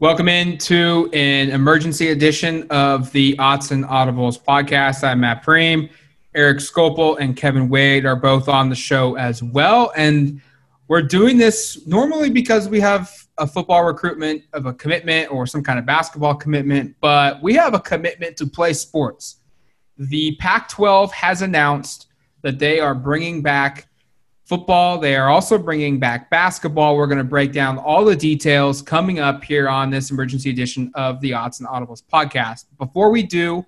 Welcome into an emergency edition of the Odds and Audibles podcast. I'm Matt Prehm. Eric Skopil and Kevin Wade are both on the show as well. And we're doing this normally because we have a football recruitment of a commitment or some kind of basketball commitment, but we have a commitment to play sports. The Pac 12 has announced that they are bringing back football. They are also bringing back basketball. We're going to break down all the details coming up here on this emergency edition of the Odds and Audibles podcast. Before we do,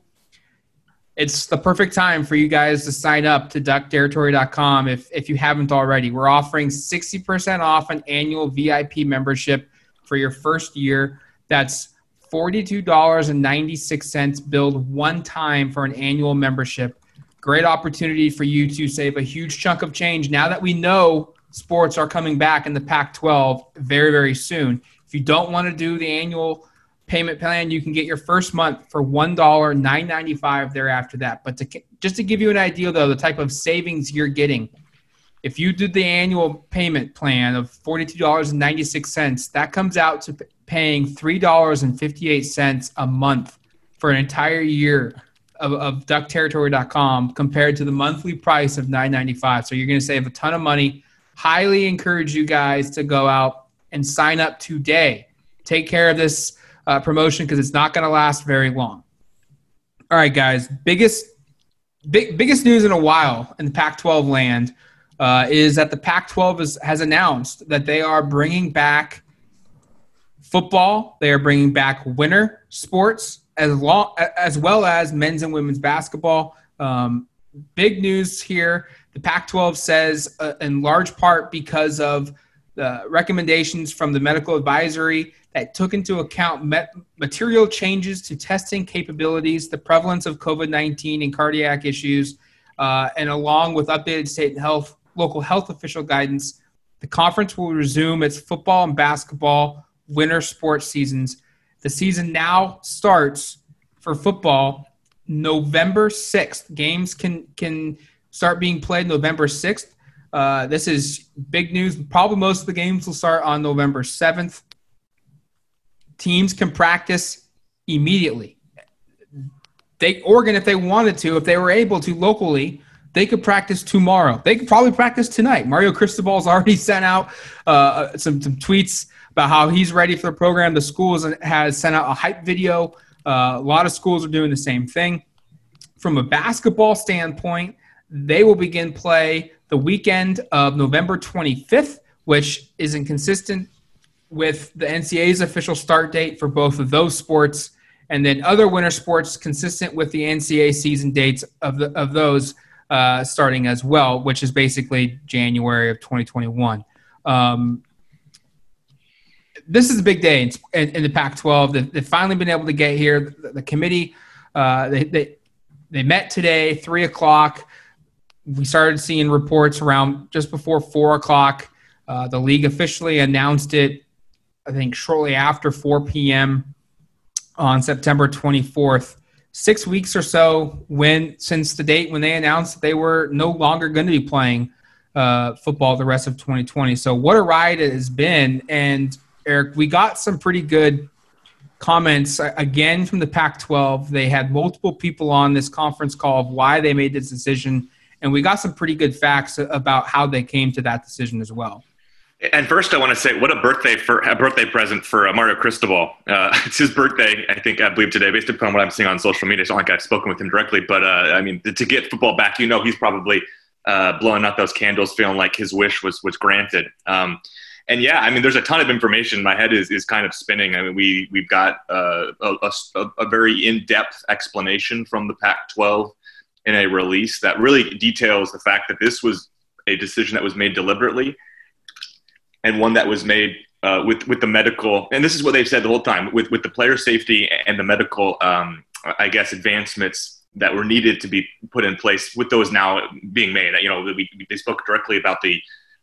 it's the perfect time for you guys to sign up to duckterritory.com if, if you haven't already. We're offering 60% off an annual VIP membership for your first year. That's $42.96 billed one time for an annual membership great opportunity for you to save a huge chunk of change now that we know sports are coming back in the Pac 12 very, very soon. If you don't want to do the annual payment plan, you can get your first month for $1, $9.95 thereafter that. But to, just to give you an idea, though, the type of savings you're getting, if you did the annual payment plan of $42.96, that comes out to paying $3.58 a month for an entire year of, of duckterritory.com compared to the monthly price of $9.95. So you're going to save a ton of money. Highly encourage you guys to go out and sign up today. Take care of this uh, promotion because it's not going to last very long. All right, guys. Biggest big, biggest news in a while in the Pac-12 land uh, is that the Pac-12 has announced that they are bringing back football. They are bringing back winter sports as long as well as men's and women's basketball. Um, big news here. The Pac-12 says, uh, in large part because of the recommendations from the medical advisory that took into account met- material changes to testing capabilities, the prevalence of COVID-19 and cardiac issues, uh, and along with updated state and health local health official guidance, the conference will resume its football and basketball winter sports seasons the season now starts for football November 6th. Games can can start being played November 6th. Uh, this is big news. Probably most of the games will start on November 7th. Teams can practice immediately. They Oregon, if they wanted to, if they were able to locally, they could practice tomorrow. They could probably practice tonight. Mario Cristobal's already sent out uh, some, some tweets about how he's ready for the program. The schools has sent out a hype video. Uh, a lot of schools are doing the same thing. From a basketball standpoint, they will begin play the weekend of November 25th, which is inconsistent with the NCAA's official start date for both of those sports, and then other winter sports consistent with the NCAA season dates of the, of those uh, starting as well, which is basically January of 2021. Um, this is a big day in, in, the Pac-12. They've, they've, finally been able to get here. The, the committee uh, they, they they met today, three o'clock. We started seeing reports around just before four o'clock. Uh, the league officially announced it, I think, shortly after 4 p.m. on September 24th. Six weeks or so when since the date when they announced that they were no longer going to be playing uh, football the rest of 2020. So what a ride it has been, and Eric, we got some pretty good comments again from the Pac 12. They had multiple people on this conference call of why they made this decision. And we got some pretty good facts about how they came to that decision as well. And first, I want to say, what a birthday for a birthday present for uh, Mario Cristobal. Uh, it's his birthday, I think, I believe today, based upon what I'm seeing on social media. It's not like I've spoken with him directly, but uh, I mean, to get football back, you know, he's probably uh, blowing out those candles, feeling like his wish was was granted. Um, and yeah, I mean, there's a ton of information. My head is, is kind of spinning. I mean, we we've got uh, a, a, a, very in depth explanation from the Pac-12 in a release that really details the fact that this was a decision that was made deliberately, and one that was made uh, with with the medical. And this is what they've said the whole time with with the player safety and the medical, um, I guess, advancements that were needed to be put in place. With those now being made, you know, we, they spoke directly about the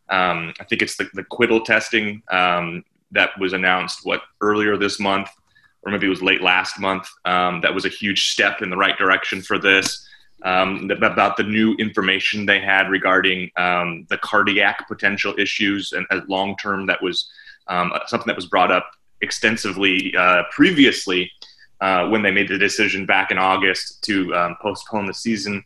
um, I think it's the, the Quidel testing um, that was announced what earlier this month, or maybe it was late last month. Um, that was a huge step in the right direction for this. Um, about the new information they had regarding um, the cardiac potential issues and long term, that was um, something that was brought up extensively uh, previously uh, when they made the decision back in August to postpone the season.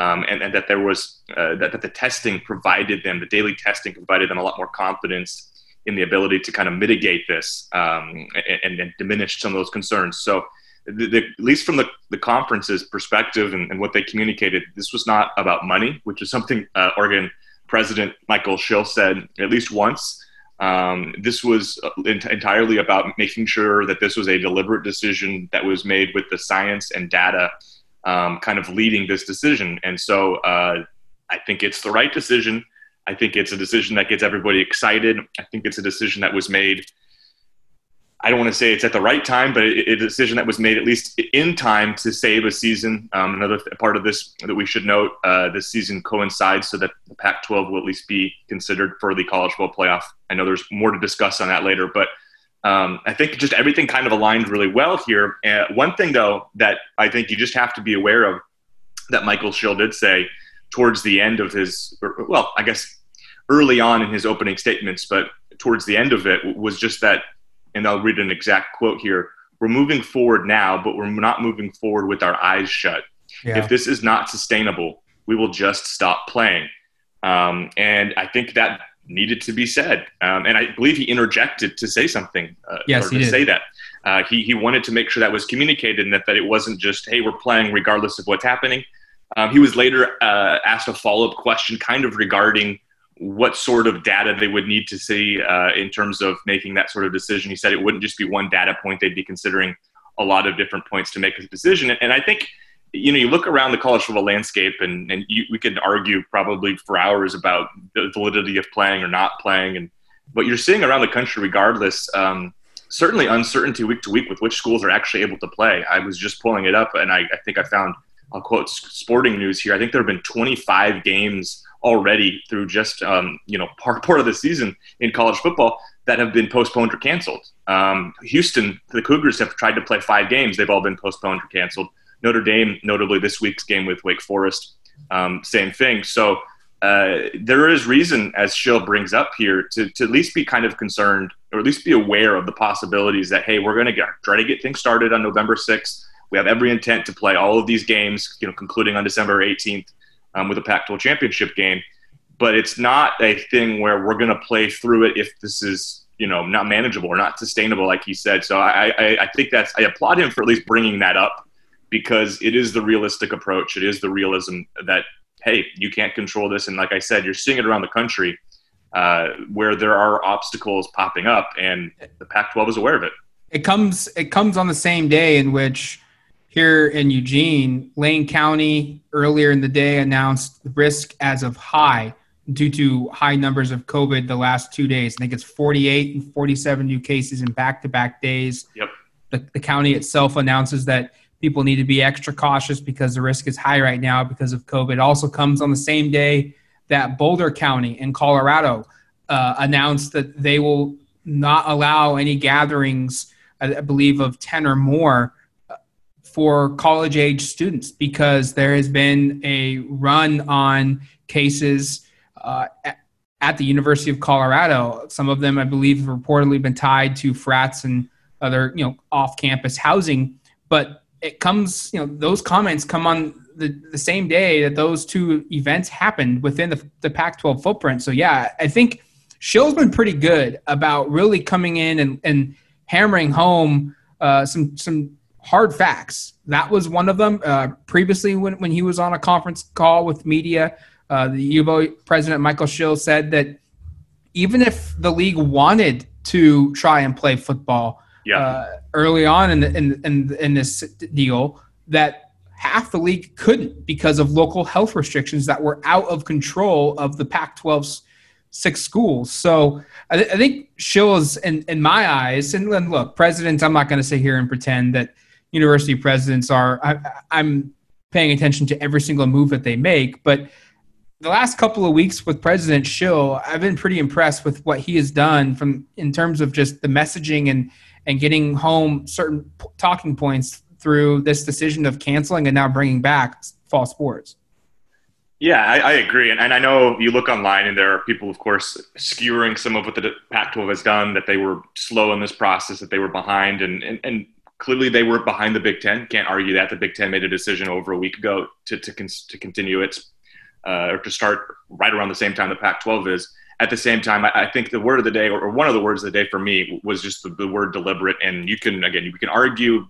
Um, and, and, that there was uh, that, that the testing provided them, the daily testing provided them a lot more confidence in the ability to kind of mitigate this um, and, and, diminish some of those concerns. So, the, the, at least from the, the conference's perspective and, and, what they communicated, this was not about money, which is something uh, Oregon President Michael Schill said at least once. Um, this was uh, entirely about making sure that this was a deliberate decision that was made with the science and data um, kind of leading this decision. And so uh, I think it's the right decision. I think it's a decision that gets everybody excited. I think it's a decision that was made. I don't want to say it's at the right time, but a decision that was made at least in time to save a season. Um, another part of this that we should note: uh, this season coincides so that the Pac-12 will at least be considered for the college football playoff. I know there's more to discuss on that later, but um, I think just everything kind of aligned really well here. Uh, one thing, though, that I think you just have to be aware of that Michael Schill did say towards the end of his, well, I guess early on in his opening statements, but towards the end of it was just that, and I'll read an exact quote here we're moving forward now, but we're not moving forward with our eyes shut. Yeah. If this is not sustainable, we will just stop playing. Um, and I think that needed to be said. Um, and I believe he interjected to say something. Uh, yes, or to did. say that. Uh, he, he wanted to make sure that was communicated and that, that it wasn't just, hey, we're playing regardless of what's happening. Um, he was later uh, asked a follow up question kind of regarding what sort of data they would need to see uh, in terms of making that sort of decision. He said it wouldn't just be one data point, they'd be considering a lot of different points to make a decision. And I think you know, you look around the college football landscape, and and you, we could argue probably for hours about the validity of playing or not playing, and what you're seeing around the country, regardless, um, certainly uncertainty week to week with which schools are actually able to play. I was just pulling it up, and I, I think I found I'll quote Sporting News here. I think there have been 25 games already through just um, you know part part of the season in college football that have been postponed or canceled. Um, Houston, the Cougars have tried to play five games; they've all been postponed or canceled. Notre Dame, notably this week's game with Wake Forest, um, same thing. So uh, there is reason, as Schill brings up here, to, to at least be kind of concerned or at least be aware of the possibilities that, hey, we're going to try to get things started on November 6th. We have every intent to play all of these games, you know, concluding on December 18th um, with a Pac-12 championship game. But it's not a thing where we're going to play through it if this is, you know, not manageable or not sustainable, like he said. So I, I, I think that's I applaud him for at least bringing that up because it is the realistic approach. It is the realism that hey, you can't control this, and like I said, you're seeing it around the country uh, where there are obstacles popping up, and the Pac-12 is aware of it. It comes it comes on the same day in which here in Eugene, Lane County earlier in the day announced the risk as of high due to high numbers of COVID the last two days. I think it's 48 and 47 new cases in back-to-back days. Yep. The, the county itself announces that people need to be extra cautious because the risk is high right now because of COVID. It also comes on the same day that Boulder County in Colorado uh, announced that they will not allow any gatherings, I believe, of 10 or more uh, for college age students because there has been a run on cases uh, at the University of Colorado. Some of them, I believe, have reportedly been tied to frats and other, you know, off-campus housing. But it comes, you know, those comments come on the, the same day that those two events happened within the, the Pac 12 footprint. So, yeah, I think Schill's been pretty good about really coming in and, and hammering home uh, some, some hard facts. That was one of them. Uh, previously, when, when he was on a conference call with media, uh, the UVO president, Michael Schill, said that even if the league wanted to try and play football, yeah. uh, early on in, the, in, in, in this deal that half the league couldn't because of local health restrictions that were out of control of the Pac 12's six schools. So I, th- I think Schill is, in, in my eyes, and, and look, presidents, I'm not going to sit here and pretend that university presidents are, I, I'm paying attention to every single move that they make, but the last couple of weeks with President Schill, I've been pretty impressed with what he has done from in terms of just the messaging and and getting home certain talking points through this decision of canceling and now bringing back fall sports. Yeah, I, I agree, and, and I know you look online, and there are people, of course, skewering some of what the Pac-12 has done. That they were slow in this process, that they were behind, and and, and clearly they were behind the Big Ten. Can't argue that the Big Ten made a decision over a week ago to to, con- to continue its uh, or to start right around the same time the Pac-12 is. At the same time, I, I think the word of the day, or one of the words of the day for me, was just the, the word deliberate. And you can again, you can argue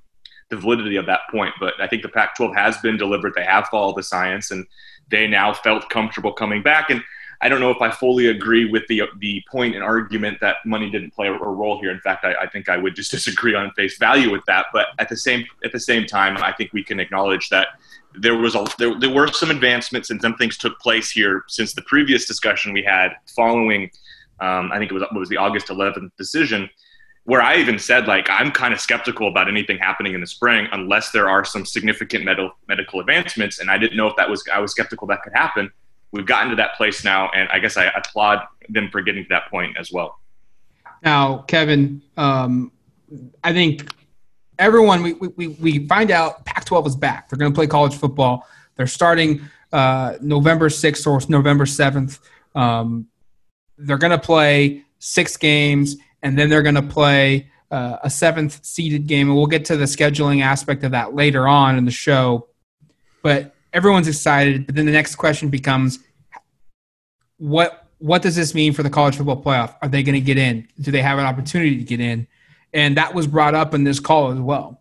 the validity of that point, but I think the Pac-12 has been deliberate. They have followed the science, and they now felt comfortable coming back. And I don't know if I fully agree with the the point and argument that money didn't play a role here. In fact, I, I, think I would just disagree on face value with that. But at the same at the same time, I think we can acknowledge that there was a there, there were some advancements and some things took place here since the previous discussion we had following. Um, I think it was it was the August 11th decision, where I even said like I'm kind of skeptical about anything happening in the spring unless there are some significant medical medical advancements, and I didn't know if that was I was skeptical that could happen. We've gotten to that place now, and I guess I applaud them for getting to that point as well. Now, Kevin, um, I think everyone we, we, we find out Pac-12 is back. They're going to play college football. They're starting uh, November 6th or November 7th. Um, they're going to play six games, and then they're going to play uh, a seventh seeded game. And we'll get to the scheduling aspect of that later on in the show. But everyone's excited. But then the next question becomes, what what does this mean for the college football playoff? Are they going to get in? Do they have an opportunity to get in? And that was brought up in this call as well.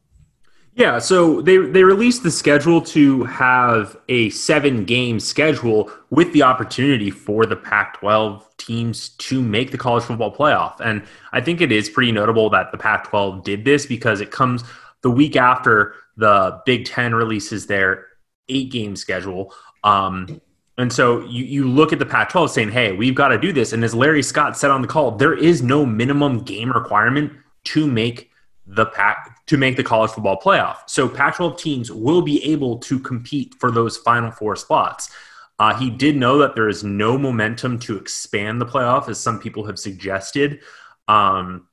Yeah, so they they released the schedule to have a seven game schedule with the opportunity for the Pac-12 teams to make the college football playoff, and I think it is pretty notable that the Pac-12 did this because it comes the week after the Big Ten releases their eight game schedule. Um, and so you, you look at the Pac 12 saying, hey, we've got to do this. And as Larry Scott said on the call, there is no minimum game requirement to make the pack to make the college football playoff. So Pac-12 teams will be able to compete for those final four spots. Uh, he did know that there is no momentum to expand the playoff, as some people have suggested. Um,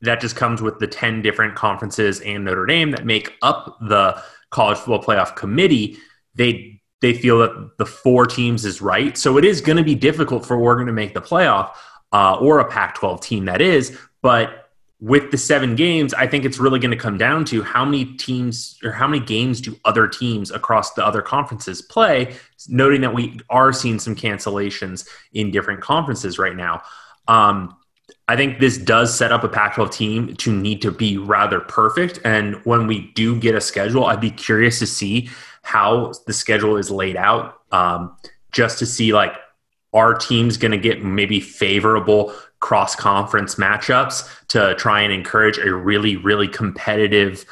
that just comes with the 10 different conferences and Notre Dame that make up the college football playoff committee. They they feel that the four teams is right. So it is going to be difficult for Oregon to make the playoff uh, or a Pac 12 team that is. But with the seven games, I think it's really going to come down to how many teams or how many games do other teams across the other conferences play, noting that we are seeing some cancellations in different conferences right now. Um, I think this does set up a Pac 12 team to need to be rather perfect. And when we do get a schedule, I'd be curious to see how the schedule is laid out, um, just to see like, are teams going to get maybe favorable cross conference matchups to try and encourage a really, really competitive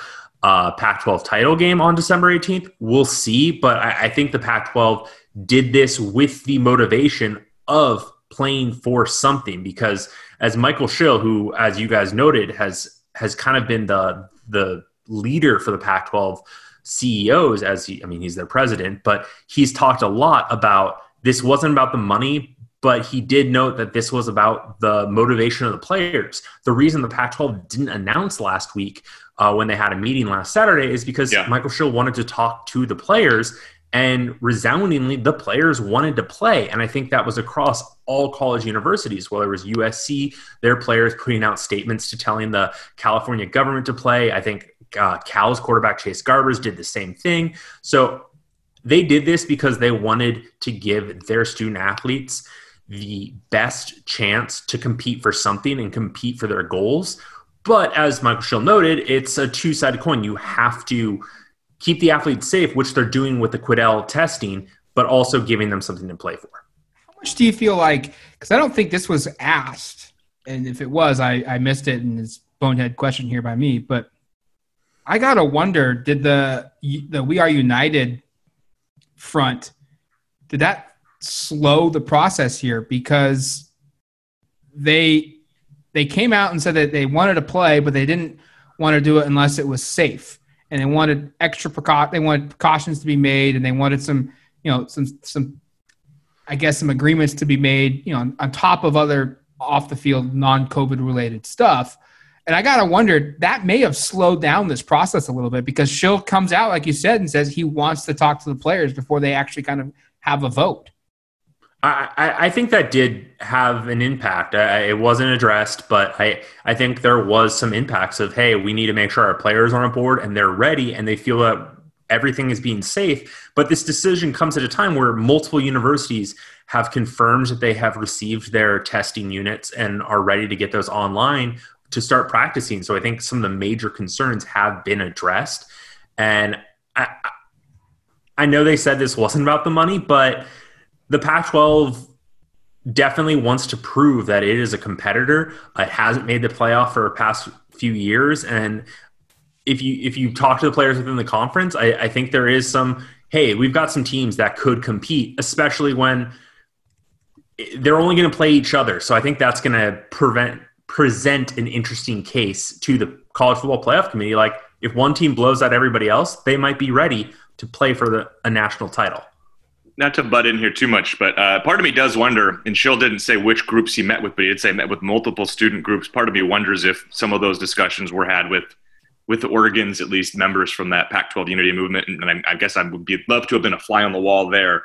uh, Pac 12 title game on December 18th. We'll see. But I, I think the Pac 12 did this with the motivation of playing for something because as Michael Schill, who, as you guys noted, has has kind of been the the leader for the Pac-12 CEOs, as he, I mean, he's their president, but he's talked a lot about this wasn't about the money, but he did note that this was about the motivation of the players. The reason the Pac 12 didn't announce last week uh, when they had a meeting last Saturday is because yeah. Michael Schill wanted to talk to the players, and resoundingly, the players wanted to play. And I think that was across all college universities, whether it was USC, their players putting out statements to telling the California government to play. I think uh, Cal's quarterback, Chase Garbers, did the same thing. So they did this because they wanted to give their student athletes the best chance to compete for something and compete for their goals. But as Michael Schill noted, it's a two sided coin. You have to keep the athletes safe, which they're doing with the Quidel testing, but also giving them something to play for. How much do you feel like? Because I don't think this was asked, and if it was, I, I missed it, and it's bonehead question here by me. But I gotta wonder: Did the the We Are United front did that slow the process here because they they came out and said that they wanted to play, but they didn't want to do it unless it was safe, and they wanted extra precau- they wanted precautions to be made, and they wanted some you know some some I guess some agreements to be made you know on, on top of other off the field non COVID related stuff. And I gotta wonder that may have slowed down this process a little bit because Schill comes out, like you said, and says he wants to talk to the players before they actually kind of have a vote. I, I think that did have an impact. I, it wasn't addressed, but I, I think there was some impacts of, hey, we need to make sure our players are on board and they're ready and they feel that everything is being safe. But this decision comes at a time where multiple universities have confirmed that they have received their testing units and are ready to get those online to start practicing. So I think some of the major concerns have been addressed. And I, I know they said this wasn't about the money, but – the Pac 12 definitely wants to prove that it is a competitor. It hasn't made the playoff for the past few years. And if you if you talk to the players within the conference, I, I think there is some, hey, we've got some teams that could compete, especially when they're only going to play each other. So I think that's going to prevent present an interesting case to the college football playoff committee. Like if one team blows out everybody else, they might be ready to play for the, a national title not to butt in here too much, but uh, part of me does wonder, and Schill didn't say which groups he met with, but he did say met with multiple student groups. Part of me wonders if some of those discussions were had with with the Oregon's at least members from that Pac-12 unity movement, and, and I, I, guess I would be love to have been a fly on the wall there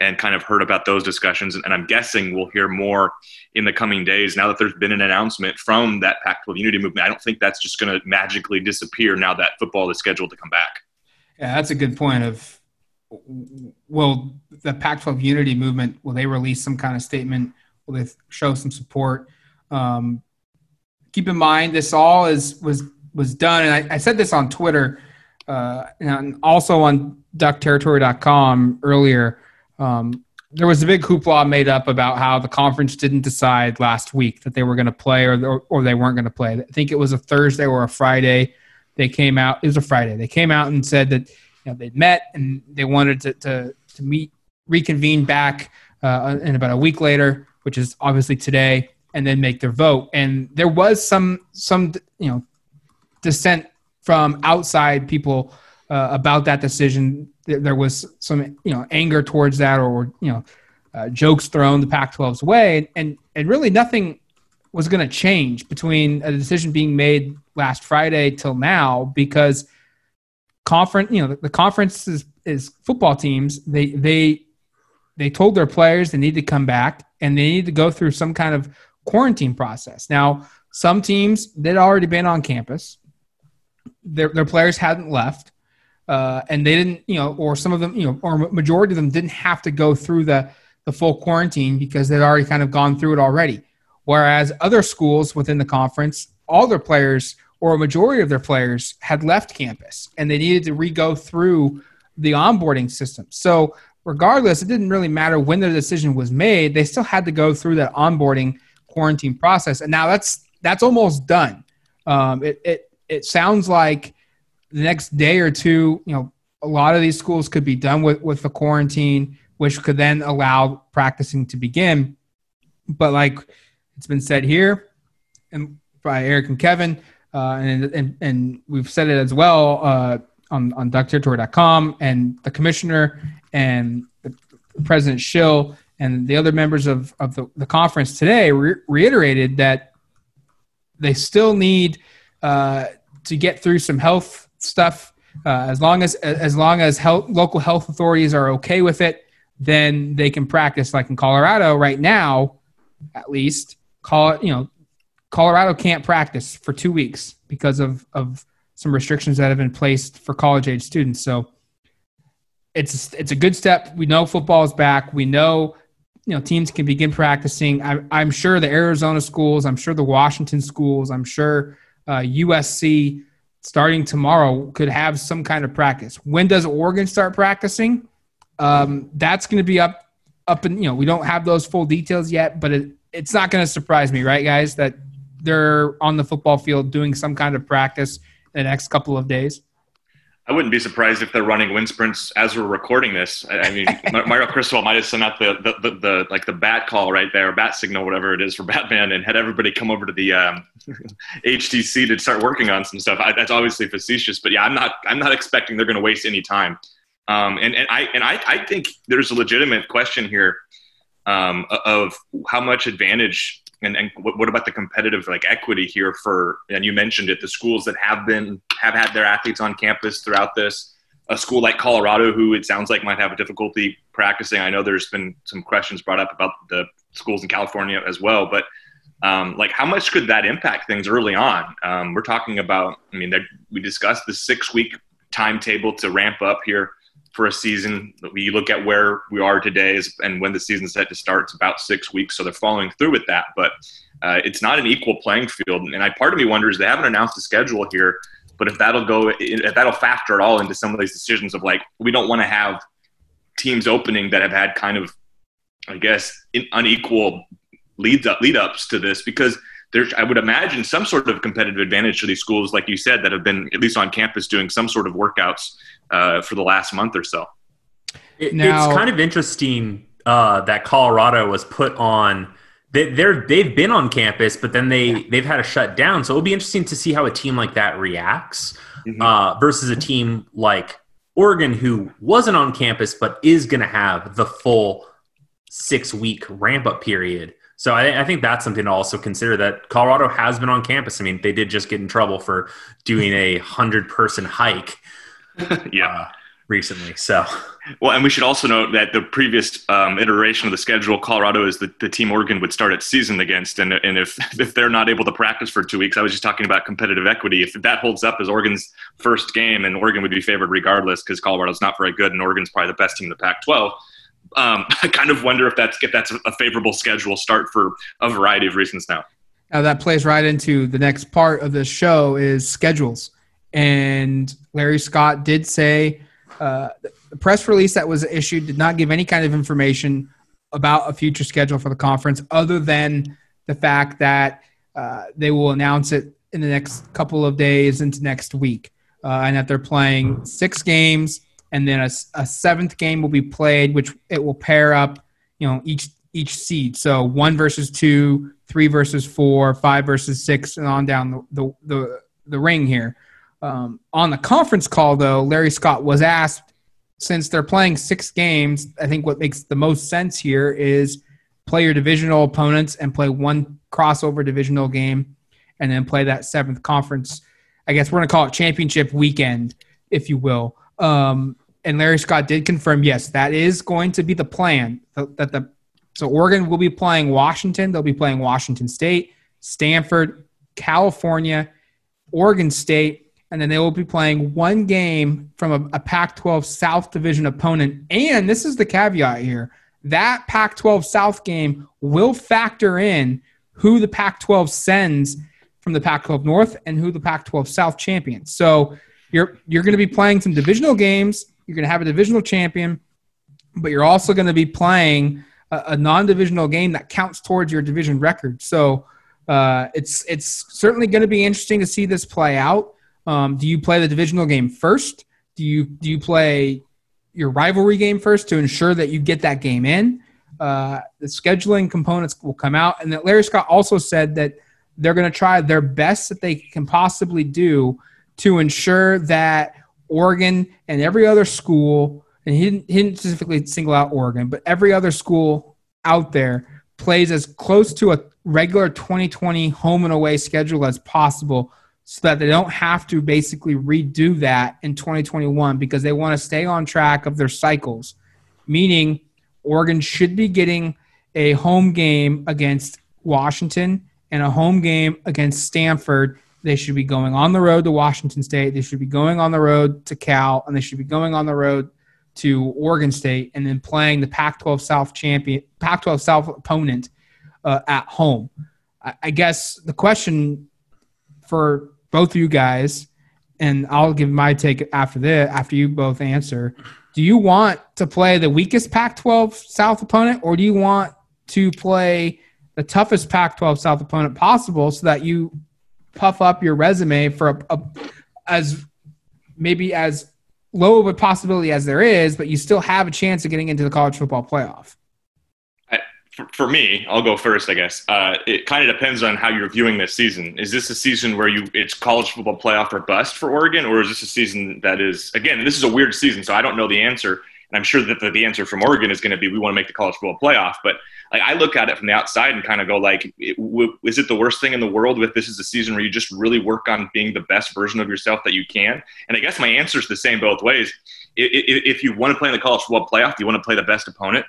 and kind of heard about those discussions. And, and I'm guessing we'll hear more in the coming days now that there's been an announcement from that Pac-12 unity movement. I don't think that's just going to magically disappear now that football is scheduled to come back. Yeah, that's a good point. Of will the Pac-12 unity movement will they release some kind of statement? Will they show some support? Um, keep in mind, this all is was was done, and I, I said this on Twitter uh, and also on DuckTerritory.com earlier. Um, there was a big hoopla made up about how the conference didn't decide last week that they were going to play or, or, or they weren't going to play. I think it was a Thursday or a Friday. They came out. It was a Friday. They came out and said that you know, they'd met and they wanted to, to, to meet, reconvene back uh, in about a week later, which is obviously today, and then make their vote. And there was some, some, you know, dissent from outside people uh, about that decision. There was some, you know, anger towards that, or you know, uh, jokes thrown the Pac-12's way, and and really nothing was going to change between a decision being made last Friday till now because conference, you know, the, the conference is, is football teams. They they they told their players they need to come back and they need to go through some kind of quarantine process. Now, some teams they'd already been on campus. Their their players hadn't left. Uh, and they didn't, you know, or some of them, you know, or majority of them didn't have to go through the the full quarantine because they'd already kind of gone through it already. Whereas other schools within the conference, all their players or a majority of their players had left campus and they needed to re-go through the onboarding system. So regardless, it didn't really matter when the decision was made. They still had to go through that onboarding quarantine process, and now that's that's almost done. Um, it it it sounds like the next day or two, you know, a lot of these schools could be done with with the quarantine, which could then allow practicing to begin. But like it's been said here, and by Eric and Kevin, uh, and, and and we've said it as well uh, on on DuckTerritory.com, and the commissioner and the President Schill and the other members of of the, the conference today re- reiterated that they still need uh, to get through some health stuff. Uh, as long as as long as health, local health authorities are okay with it, then they can practice. Like in Colorado right now, at least, call it you know Colorado can't practice for two weeks because of, of some restrictions that have been placed for college age students. So it's it's a good step. We know football is back. We know you know teams can begin practicing. I, I'm sure the Arizona schools. I'm sure the Washington schools. I'm sure uh, USC starting tomorrow could have some kind of practice. When does Oregon start practicing? Um, that's going to be up up and you know we don't have those full details yet, but it, it's not going to surprise me, right, guys? That they're on the football field doing some kind of practice in the next couple of days? I wouldn't be surprised if they're running wind sprints as we're recording this. I mean, Mario Cristobal might have sent out the, the, the, the, like the bat call right there, bat signal, whatever it is for Batman, and had everybody come over to the um, HDC to start working on some stuff. I, that's obviously facetious, but yeah, I'm not I'm not expecting they're going to waste any time. Um, and and I and I, I think there's a legitimate question here um, of how much advantage and, and what about the competitive like equity here for and you mentioned it the schools that have been have had their athletes on campus throughout this a school like colorado who it sounds like might have a difficulty practicing. I know there's been some questions brought up about the schools in California as well, but um, like how much could that impact things early on? Um, we're talking about, I mean, we discussed the six week timetable to ramp up here for a season. We look at where we are today and when the season's set to start, it's about six weeks. So they're following through with that, but uh, it's not an equal playing field. And I, part of me wonders, they haven't announced a schedule here, but if that'll go, if that'll factor at all into some of these decisions of like, we don't want to have teams opening that have had kind of, I guess, unequal leads up lead ups to this because there's I would imagine some sort of competitive advantage to these schools, like you said, that have been at least on campus doing some sort of workouts uh, for the last month or so. It, now, it's kind of interesting uh, that Colorado was put on. They, they're they've been on campus, but then they they've had a shut down. So it'll be interesting to see how a team like that reacts mm-hmm. uh, versus a team like Oregon, who wasn't on campus but is going to have the full six week ramp up period. So I, I, think that's something to also consider that Colorado has been on campus. I mean, they did just get in trouble for doing a hundred person hike. yeah. Uh, recently. So, well, and we should also note that the previous um, iteration of the schedule, Colorado is the, the team Oregon would start its season against, and and if if they're not able to practice for two weeks, I was just talking about competitive equity. If that holds up as Oregon's first game, and Oregon would be favored regardless because Colorado's not very good, and Oregon's probably the best team in the Pac-12 um, I kind of wonder if that's if that's a favorable schedule start for a variety of reasons now. Now that plays right into the next part of this show is schedules, and Larry Scott did say uh, the press release that was issued did not give any kind of information about a future schedule for the conference, other than the fact that uh, they will announce it in the next couple of days into next week, uh, and that they're playing six games and then a, a seventh game will be played, which it will pair up, you know, each each seed. So one versus two, three versus four, five versus six, and on down the the the, the ring here. Um, on the conference call, though, Larry Scott was asked, since they're playing six games, I think what makes the most sense here is play your divisional opponents and play one crossover divisional game, and then play that seventh conference. I guess we're going to call it championship weekend, if you will. Um, and Larry Scott did confirm, yes, that is going to be the plan. That the so Oregon will be playing Washington. They'll be playing Washington State, Stanford, California, Oregon State, and then they will be playing one game from a, a Pac-12 South Division opponent. And this is the caveat here: that Pac-12 South game will factor in who the Pac-12 sends from the Pac-12 North and who the Pac-12 South champions. So you're you're going to be playing some divisional games you're going to have a divisional champion, but you're also going to be playing a, a non-divisional game that counts towards your division record. So uh, it's it's certainly going to be interesting to see this play out. Um, do you play the divisional game first? Do you do you play your rivalry game first to ensure that you get that game in? Uh, the scheduling components will come out, and that Larry Scott also said that they're going to try their best that they can possibly do to ensure that Oregon and every other school, and he didn't, he didn't specifically single out Oregon, but every other school out there plays as close to a regular 2020 home and away schedule as possible so that they don't have to basically redo that in 2021 because they want to stay on track of their cycles. Meaning, Oregon should be getting a home game against Washington and a home game against Stanford they should be going on the road to Washington State. They should be going on the road to Cal, and they should be going on the road to Oregon State, and then playing the Pac-12 South champion, Pac-12 South opponent uh, at home. I, I guess the question for both of you guys, and I'll give my take after this, after you both answer. Do you want to play the weakest Pac-12 South opponent, or do you want to play the toughest Pac-12 South opponent possible, so that you puff up your resume for a, a, as maybe as low of a possibility as there is, but you still have a chance of getting into the college football playoff? for, for me, I'll go first, I guess. Uh, it kind of depends on how you're viewing this season. Is this a season where you it's college football playoff or bust for Oregon, or is this a season that is again? This is a weird season, so I don't know the answer. And I'm sure that the, answer from Oregon is going to be we want to make the college football playoff. But like I look at it from the outside and kind of go like, it, w- is it the worst thing in the world if this is a season where you just really work on being the best version of yourself that you can? And I guess my answer is the same both ways. If, if you want to play in the college football playoff, you want to play the best opponent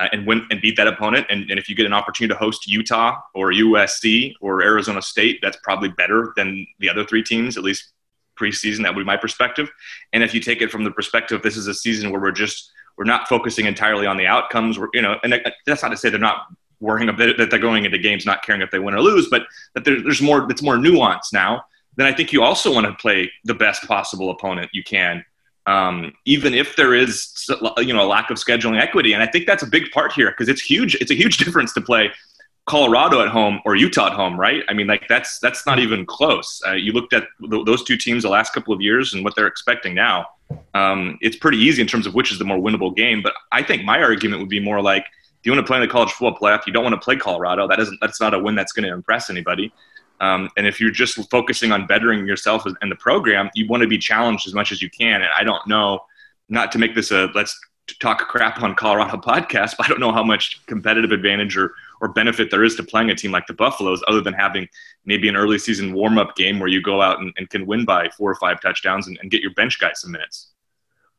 uh, and win and beat that opponent. And, and if you get an opportunity to host Utah or USC or Arizona State, that's probably better than the other three teams, at least preseason. That would be my perspective. And if you take it from the perspective, this is a season where we're just we're not focusing entirely on the outcomes. We're you know, and that's not to say they're not worrying about that they're going into games not caring if they win or lose, but that there's more. It's more nuanced now. Then I think you also want to play the best possible opponent you can um, even if there is you know a lack of scheduling equity. And I think that's a big part here because it's huge. It's a huge difference to play Colorado at home or Utah at home, right? I mean, like that's that's not even close. Uh, you looked at th- those two teams the last couple of years and what they're expecting now. Um, it's pretty easy in terms of which is the more winnable game. But I think my argument would be more like, if you want to play in the college football playoff, you don't want to play Colorado. That isn't that's not a win that's going to impress anybody. Um, and if you're just focusing on bettering yourself and the program, you want to be challenged as much as you can. And I don't know, not to make this a let's talk crap on Colorado podcast, but I don't know how much competitive advantage or, or benefit there is to playing a team like the Buffaloes other than having maybe an early season warm up game where you go out and, and, can win by four or five touchdowns and, and get your bench guys some minutes.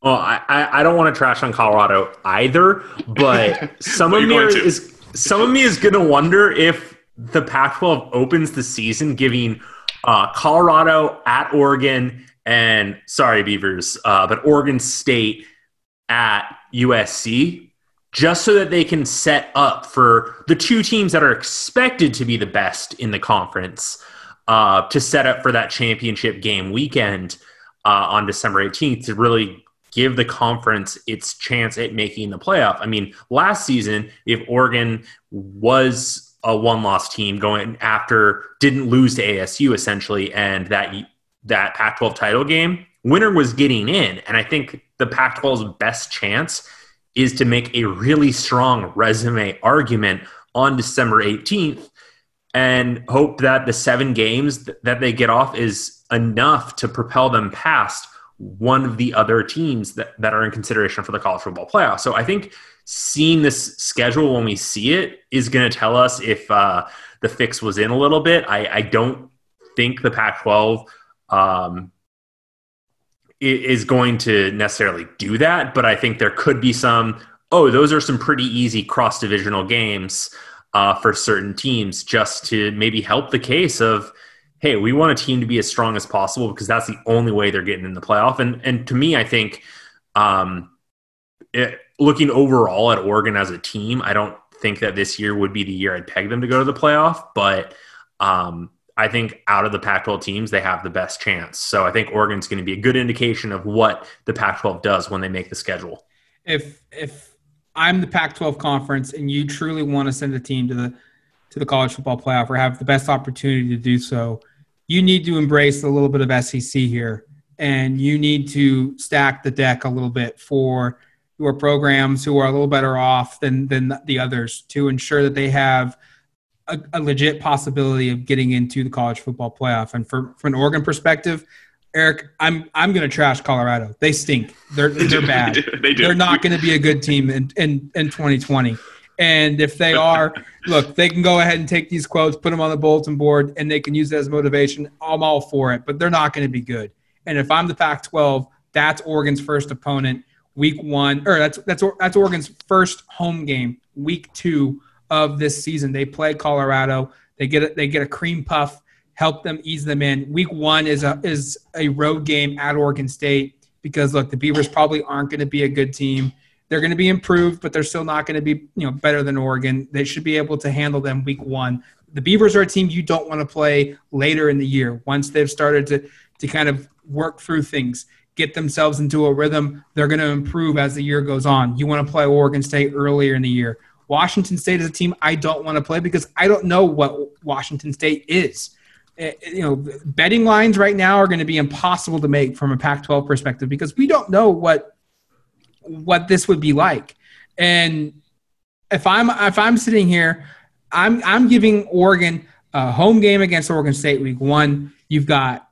Well, I, I don't want to trash on Colorado either, but some of me is some of me is going to wonder if the Pac-12 opens the season giving uh, Colorado at Oregon and sorry Beavers, uh, but Oregon State at USC, just so that they can set up for the two teams that are expected to be the best in the conference uh, to set up for that championship game weekend uh, on December 18th to really give the conference its chance at making the playoff. I mean, last season, if Oregon was a one loss team going after didn't lose to ASU essentially, and that that Pac-12 title game, winner was getting in, and I think the Pac-12's best chance is to make a really strong resume argument on December 18th and hope that the seven games that they get off is enough to propel them past one of the other teams that, that are in consideration for the college football playoff. So I think seeing this schedule when we see it is going to tell us if uh, the fix was in a little bit. I, I don't think the Pac 12 um, is going to necessarily do that, but I think there could be some, oh, those are some pretty easy cross divisional games uh, for certain teams just to maybe help the case of, hey, we want a team to be as strong as possible because that's the only way they're getting in the playoff. And and to me, I think um, it, looking overall at Oregon as a team, I don't think that this year would be the year I'd peg them to go to the playoff, but um, I think out of the Pac 12 teams, they have the best chance. So I think Oregon's going to be a good indication of what the Pac 12 does when they make the schedule. If, if I'm the Pac 12 conference and you truly want to send a team to the, to the college football playoff or have the best opportunity to do so, you need to embrace a little bit of SEC here and you need to stack the deck a little bit for your programs who are a little better off than than the others to ensure that they have a, a legit possibility of getting into the college football playoff. And for from an Oregon perspective, Eric, I'm I'm going to trash Colorado. They stink. They're they're bad. they do. They do. They're not going to be a good team in, in in 2020. And if they are, look, they can go ahead and take these quotes, put them on the bulletin board, and they can use it as motivation. I'm all for it, but they're not going to be good. And if I'm the Pac-12, that's Oregon's first opponent week one, or that's that's that's Oregon's first home game, week two of this season. They play Colorado. They get a, they get a cream puff, help them ease them in. Week one is a is a road game at Oregon State because look, the Beavers probably aren't going to be a good team. They're going to be improved, but they're still not going to be you know better than Oregon. They should be able to handle them week one. The Beavers are a team you don't want to play later in the year once they've started to to kind of work through things get themselves into a rhythm. They're going to improve as the year goes on. You want to play Oregon State earlier in the year. Washington State is a team I don't want to play because I don't know what Washington State is. Eh, eh, you know, betting lines right now are going to be impossible to make from a Pac-12 perspective because we don't know what what this would be like. And if I'm if I'm sitting here, I'm I'm giving Oregon a home game against Oregon State week one. You've got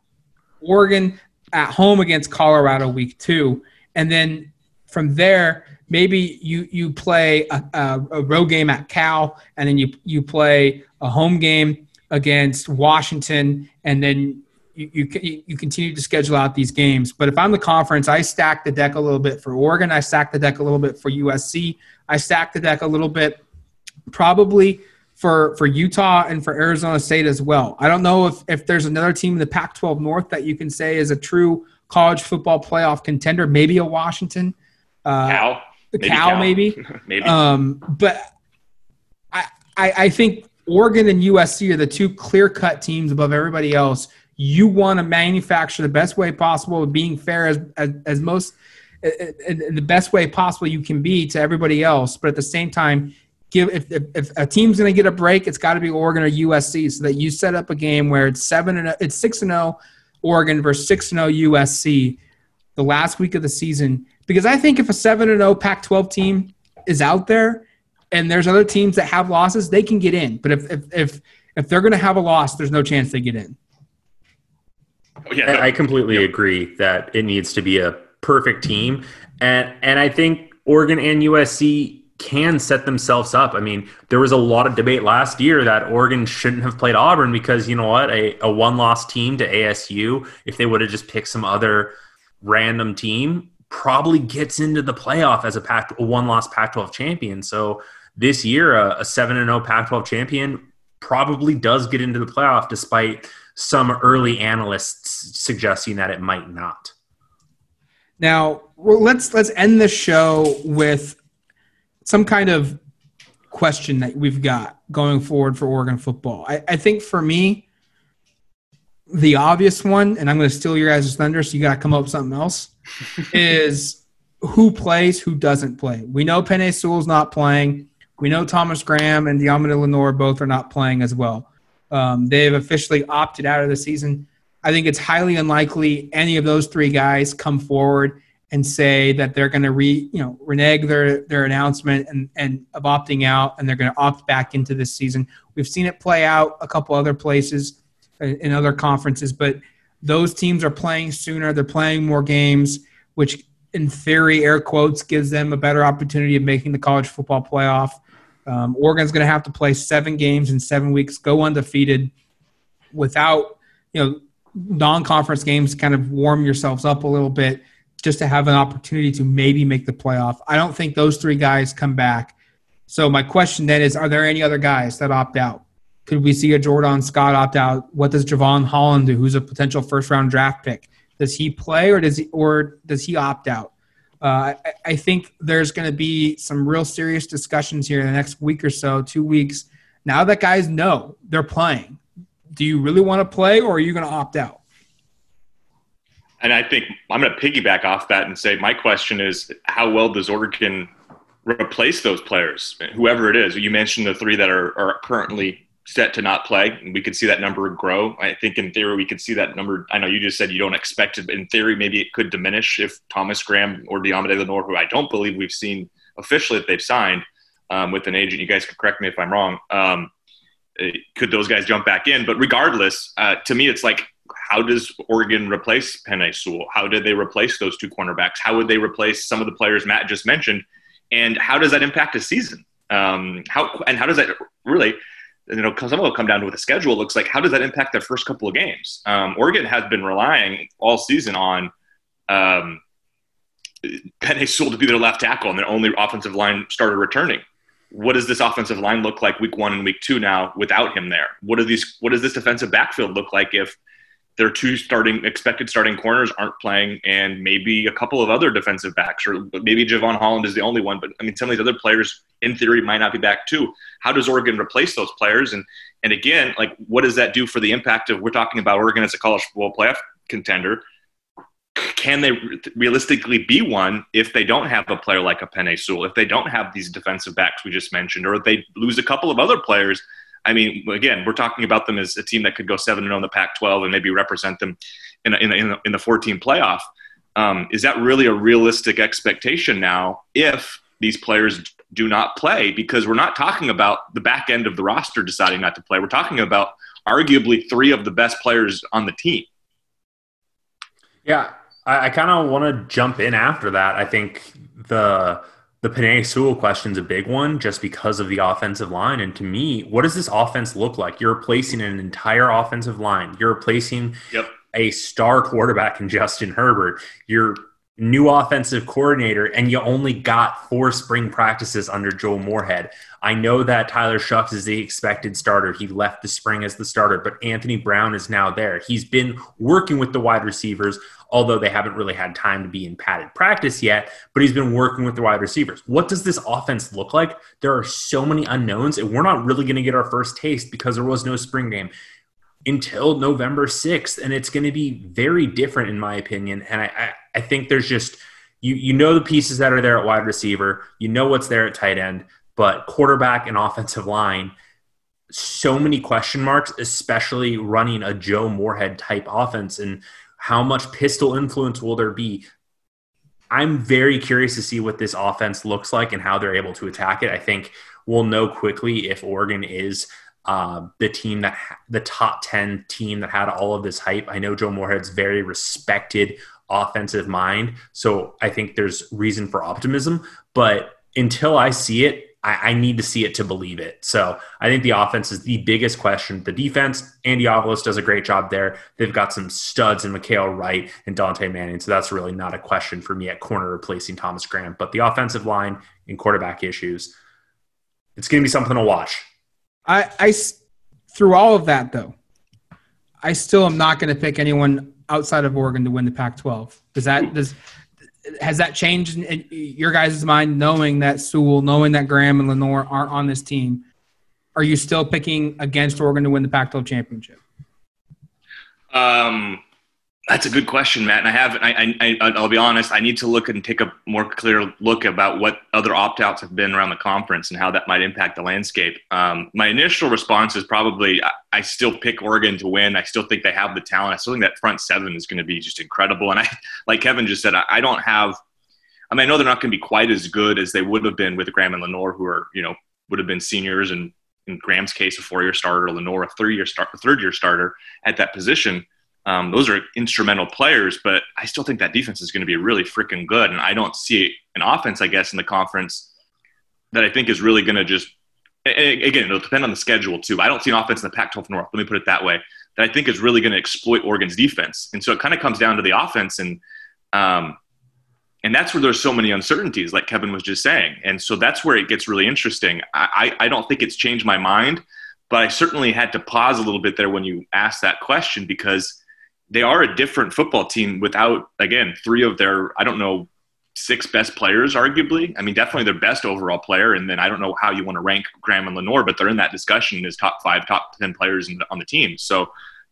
Oregon at home against Colorado week two. And then from there, maybe you you play a, a, a road game at Cal, and then you you play a home game against Washington, and then you, you, you continue to schedule out these games. But if I'm the conference, I stack the deck a little bit for Oregon. I stack the deck a little bit for USC. I stack the deck a little bit probably for for Utah and for Arizona State as well. I don't know if if there's another team in the Pac-12 North that you can say is a true college football playoff contender. Maybe a Washington. Uh, Cal. Maybe Cal, Cal, maybe. maybe. Um, but I, I I think Oregon and USC are the two clear-cut teams above everybody else you want to manufacture the best way possible, being fair as as, as most in the best way possible you can be to everybody else. But at the same time, give if, if, if a team's going to get a break, it's got to be Oregon or USC, so that you set up a game where it's seven and it's six and zero oh Oregon versus six and zero oh USC the last week of the season. Because I think if a seven and zero Pac-12 team is out there and there's other teams that have losses, they can get in. But if if if, if they're going to have a loss, there's no chance they get in. Oh, yeah, I completely yep. agree that it needs to be a perfect team, and and I think Oregon and USC can set themselves up. I mean, there was a lot of debate last year that Oregon shouldn't have played Auburn because you know what, a, a one loss team to ASU, if they would have just picked some other random team, probably gets into the playoff as a Pac one loss Pac-12 champion. So this year, a seven and zero oh Pac-12 champion probably does get into the playoff despite some early analysts suggesting that it might not. Now, well, let's let's end the show with some kind of question that we've got going forward for Oregon football. I, I think for me, the obvious one, and I'm going to steal your guys' thunder, so you got to come up with something else, is who plays, who doesn't play. We know Penei Sewell's not playing. We know Thomas Graham and Deommodore Lenoir both are not playing as well. Um, they've officially opted out of the season. I think it's highly unlikely any of those three guys come forward and say that they're going to re, you know, renege their their announcement and and of opting out, and they're going to opt back into this season. We've seen it play out a couple other places in other conferences, but those teams are playing sooner. They're playing more games, which in theory, air quotes, gives them a better opportunity of making the college football playoff. Um, Oregon's going to have to play seven games in seven weeks, go undefeated, without you know non-conference games. Kind of warm yourselves up a little bit just to have an opportunity to maybe make the playoff. I don't think those three guys come back. So my question then is: Are there any other guys that opt out? Could we see a Jordan Scott opt out? What does Jevon Holland do? Who's a potential first-round draft pick? Does he play or does he or does he opt out? Uh, I, I, think there's going to be some real serious discussions here in the next week or so, two weeks. Now that guys know they're playing, do you really want to play or are you going to opt out? And I think I'm going to piggyback off that and say my question is how well does Oregon replace those players, whoever it is? You mentioned the three that are, are currently set to not play. and We could see that number grow. I think in theory we could see that number. I know you just said you don't expect it, but in theory maybe it could diminish if Thomas Graham or Deommodore Lenoir, who I don't believe we've seen officially that they've signed um, with an agent. You guys can correct me if I'm wrong. Um, eh, could those guys jump back in? But regardless, uh, to me it's like. How does Oregon replace Penei Sewell? How did they replace those two cornerbacks? How would they replace some of the players Matt just mentioned? And how does that impact a season? Um, how and how does that really you know, some will come down to what the schedule looks like. How does that impact their first couple of games? Um, Oregon has been relying all season on um, Penei Sewell to be their left tackle and their only offensive line starter returning. What does this offensive line look like week one and week two now without him there? What are these? What does this defensive backfield look like if their two starting expected starting corners aren't playing, and maybe a couple of other defensive backs, or maybe Jevon Holland is the only one. But I mean, some of these other players, in theory, might not be back too. How does Oregon replace those players? And and again, like, what does that do for the impact of? We're talking about Oregon as a college football playoff contender. Can they realistically be one if they don't have a player like a Penei Sewell, if they don't have these defensive backs we just mentioned, or if they lose a couple of other players? I mean, again, we're talking about them as a team that could go seven and zero oh in the Pac-12 and maybe represent them in a, in, a, in, the 14 playoff. Um, is that really a realistic expectation now if these players do not play? Because we're not talking about the back end of the roster deciding not to play. We're talking about arguably three of the best players on the team. Yeah, I, I kind of want to jump in after that. I think the the Penei Sewell question is a big one just because of the offensive line. And to me, what does this offense look like? You're replacing an entire offensive line. You're replacing yep. a star quarterback in Justin Herbert. You're new offensive coordinator, and you only got four spring practices under Joe Moorhead. I know that Tyler Shough is the expected starter. He left the spring as the starter, but Anthony Brown is now there. He's been working with the wide receivers, although they haven't really had time to be in padded practice yet, but he's been working with the wide receivers. What does this offense look like? There are so many unknowns, and we're not really going to get our first taste because there was no spring game until November 6th. And it's going to be very different, in my opinion. And I, I, I think there's just, you, you know, the pieces that are there at wide receiver, you know what's there at tight end, but quarterback and offensive line, so many question marks, especially running a Joe Moorhead type offense. And how much pistol influence will there be? I'm very curious to see what this offense looks like and how they're able to attack it. I think we'll know quickly if Oregon is uh, the team that the top 10 team that had all of this hype. I know Joe Moorhead's very respected offensive mind, so I think there's reason for optimism. But until I see it, I, I, need to see it to believe it. So I think the offense is the biggest question. The defense, Andy Avalos does a great job there. They've got some studs in Mykael Wright and Dante Manning, so that's really not a question for me at corner replacing Thomas Graham. But the offensive line and quarterback issues, it's going to be something to watch. I, I through all of that though, I still am not going to pick anyone outside of Oregon to win the Pac-12. Does that does has that changed in your guys' mind, knowing that Sewell, knowing that Graham and Lenoir aren't on this team? Are you still picking against Oregon to win the Pac-12 championship? Um, that's a good question, Matt. And I have, I, I, I'll be honest, I need to look and take a more clear look about what other opt outs have been around the conference and how that might impact the landscape. Um, my initial response is probably I, I, still pick Oregon to win. I still think they have the talent. I still think that front seven is going to be just incredible. And I, like Kevin just said, I, I don't have, I mean, I know they're not going to be quite as good as they would have been with Graham and Lenoir, who are, you know, would have been seniors and in Graham's case, a four year starter, Lenoir, a third year start, a third year starter at that position. Um, those are instrumental players, but I still think that defense is going to be really freaking good. And I don't see an offense, I guess, in the conference that I think is really going to just, again, it'll depend on the schedule too. I don't see an offense in the Pac 12 North, let me put it that way, that I think is really going to exploit Oregon's defense. And so it kind of comes down to the offense. And, um, and that's where there's so many uncertainties, like Kevin was just saying. And so that's where it gets really interesting. I, I don't think it's changed my mind, but I certainly had to pause a little bit there when you asked that question because they are a different football team without again three of their I don't know six best players arguably. I mean definitely their best overall player and then I don't know how you want to rank Graham and Lenoir but they're in that discussion as top 5 top 10 players the, on the team. So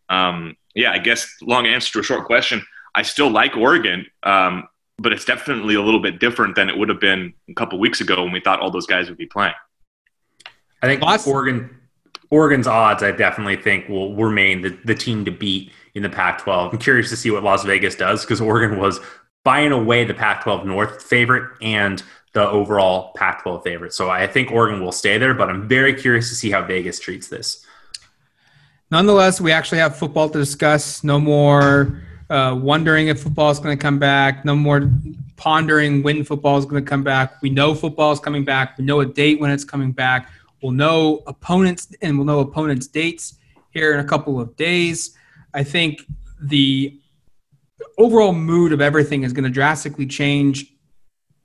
um, yeah, I guess long answer to a short question. I still like Oregon, um, but it's definitely a little bit different than it would have been a couple weeks ago when we thought all those guys would be playing. I think Oregon Oregon's odds, I definitely think, will remain the, the team to beat in the Pac 12. I'm curious to see what Las Vegas does because Oregon was by and away the Pac 12 North favorite and the overall Pac 12 favorite. So I think Oregon will stay there, but I'm very curious to see how Vegas treats this. Nonetheless, we actually have football to discuss. No more uh, wondering if football is going to come back. No more pondering when football is going to come back. We know football is coming back. We know a date when it's coming back. We'll know opponents and we'll know opponents' dates here in a couple of days. I think the overall mood of everything is going to drastically change.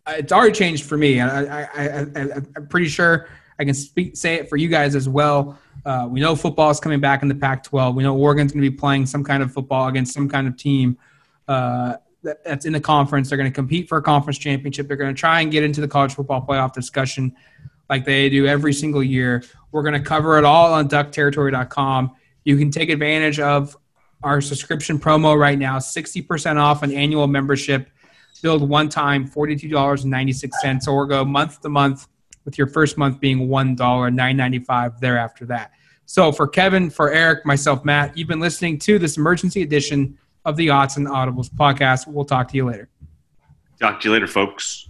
It's already changed for me. I, am pretty sure I can speak, say it for you guys as well. Uh, we know football is coming back in the Pac-12. We know Oregon's going to be playing some kind of football against some kind of team uh, that, that's in the conference. They're going to compete for a conference championship. They're going to try and get into the college football playoff discussion like they do every single year. We're going to cover it all on duckterritory.com. You can take advantage of our subscription promo right now 60% off an annual membership. Build one time, $42.96, or go month to month with your first month being $1, $9.95 thereafter that. So for Kevin, for Eric, myself, Matt, you've been listening to this emergency edition of the Odds and Audibles podcast. We'll talk to you later. Talk to you later, folks.